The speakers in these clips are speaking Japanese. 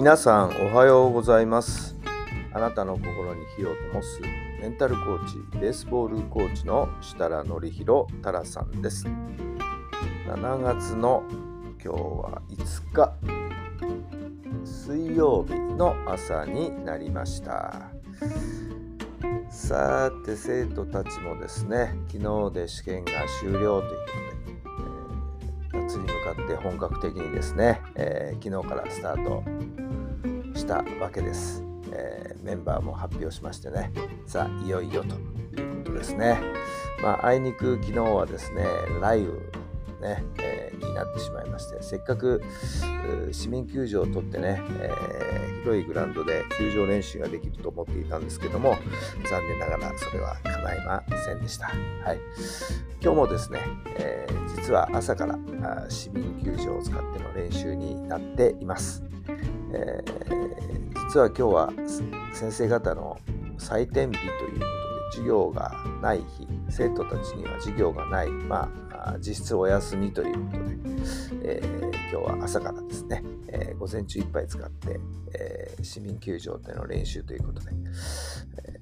皆さんおはようございます。あなたの心に火を灯すメンタルコーチベースボールコーチの設楽範弘太良さんです。7月の今日は5日水曜日の朝になりました。さて生徒たちもですね昨日で試験が終了ということで、えー夏に向かって本格的にですね、えー昨日からスタートしたわけです、えーメンバーも発表しましてね。さあいよいよということですね。まああいにく昨日はですね雷雨ね、えーになってしまいましてせっかく市民球場を取ってね、えー広いグラウンドで球場練習ができると思っていたんですけども残念ながらそれは叶いませんでした、はい、今日もですね、えー実は朝から市民球場を使っての練習になっています、えー実は今日は先生方の採点日ということで授業がない日生徒たちには授業がない、まあ、実質お休みということで、えー今日は朝からですね、えー午前中いっぱい使って、え市民球場での練習ということで、え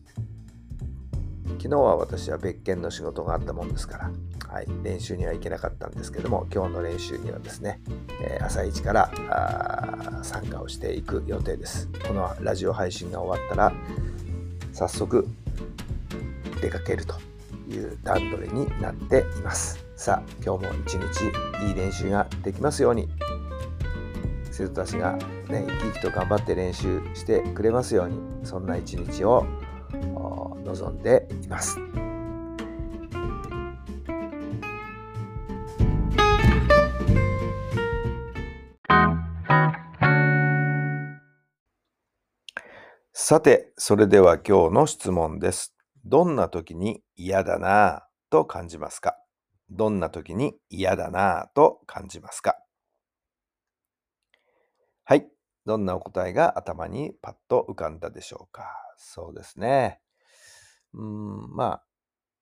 昨日は私は別件の仕事があったもんですから、はい、練習には行けなかったんですけども今日の練習にはですね、えー朝一からあー参加をしていく予定です。このラジオ配信が終わったら早速出かけるという段取りになっています。さあ今日も一日いい練習ができますように。生徒たちがね生き生きと頑張って練習してくれますようにそんな一日を望んでいますさて、それでは今日の質問です。どんな時に嫌だなぁと感じますか？どんな時に嫌だなぁと感じますか？はい。どんなお答えが頭にパッと浮かんだでしょうか？そうですね。うん、まあ、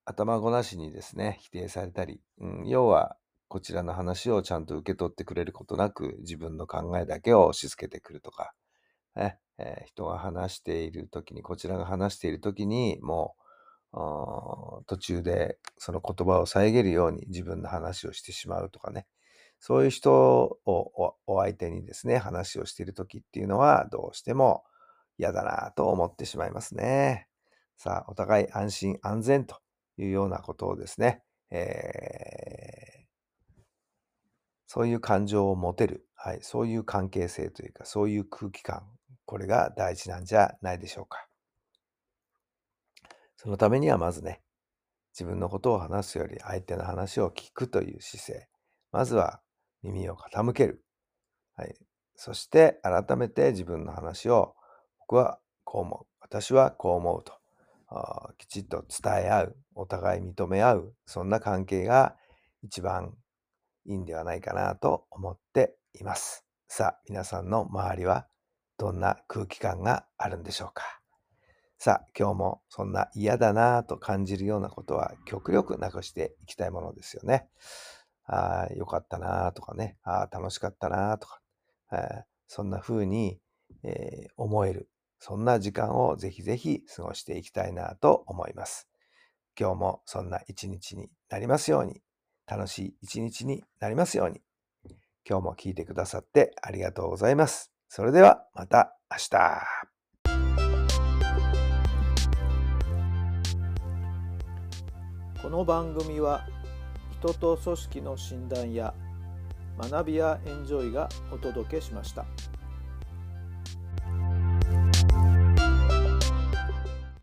頭ごなしにですね、否定されたり、うん、要は、こちらの話をちゃんと受け取ってくれることなく、自分の考えだけを押し付けてくるとか、ねえー人が話している時に、こちらが話している時に、もう、途中でその言葉を遮るように自分の話をしてしまうとかね。そういう人をおお相手にですね、話をしている時っていうのは、どうしても嫌だなと思ってしまいますね。さあ、お互い安心安全というようなことをですね、えーそういう感情を持てる、はい、そういう関係性というか、そういう空気感、これが大事なんじゃないでしょうか。そのためにはまずね、自分のことを話すより相手の話を聞くという姿勢、まずは耳を傾ける。はい、そして改めて自分の話を僕はこう思う、私はこう思うと、あきちっと伝え合う、お互い認め合う、そんな関係が一番いいんではないかなと思っています。さあ、皆さんの周りはどんな空気感があるんでしょうか？さあ、今日もそんな嫌だなと感じるようなことは極力なくしていきたいものですよね。ああ、よかったなとかね、ああ、楽しかったなとか、えーそんな風に、えー思える、そんな時間をぜひぜひ過ごしていきたいなと思います。今日もそんな一日になりますように、楽しい一日になりますように。今日も聞いてくださってありがとうございます。それではまた明日。この番組は人と組織の診断や学びやエンジョイがお届けしました。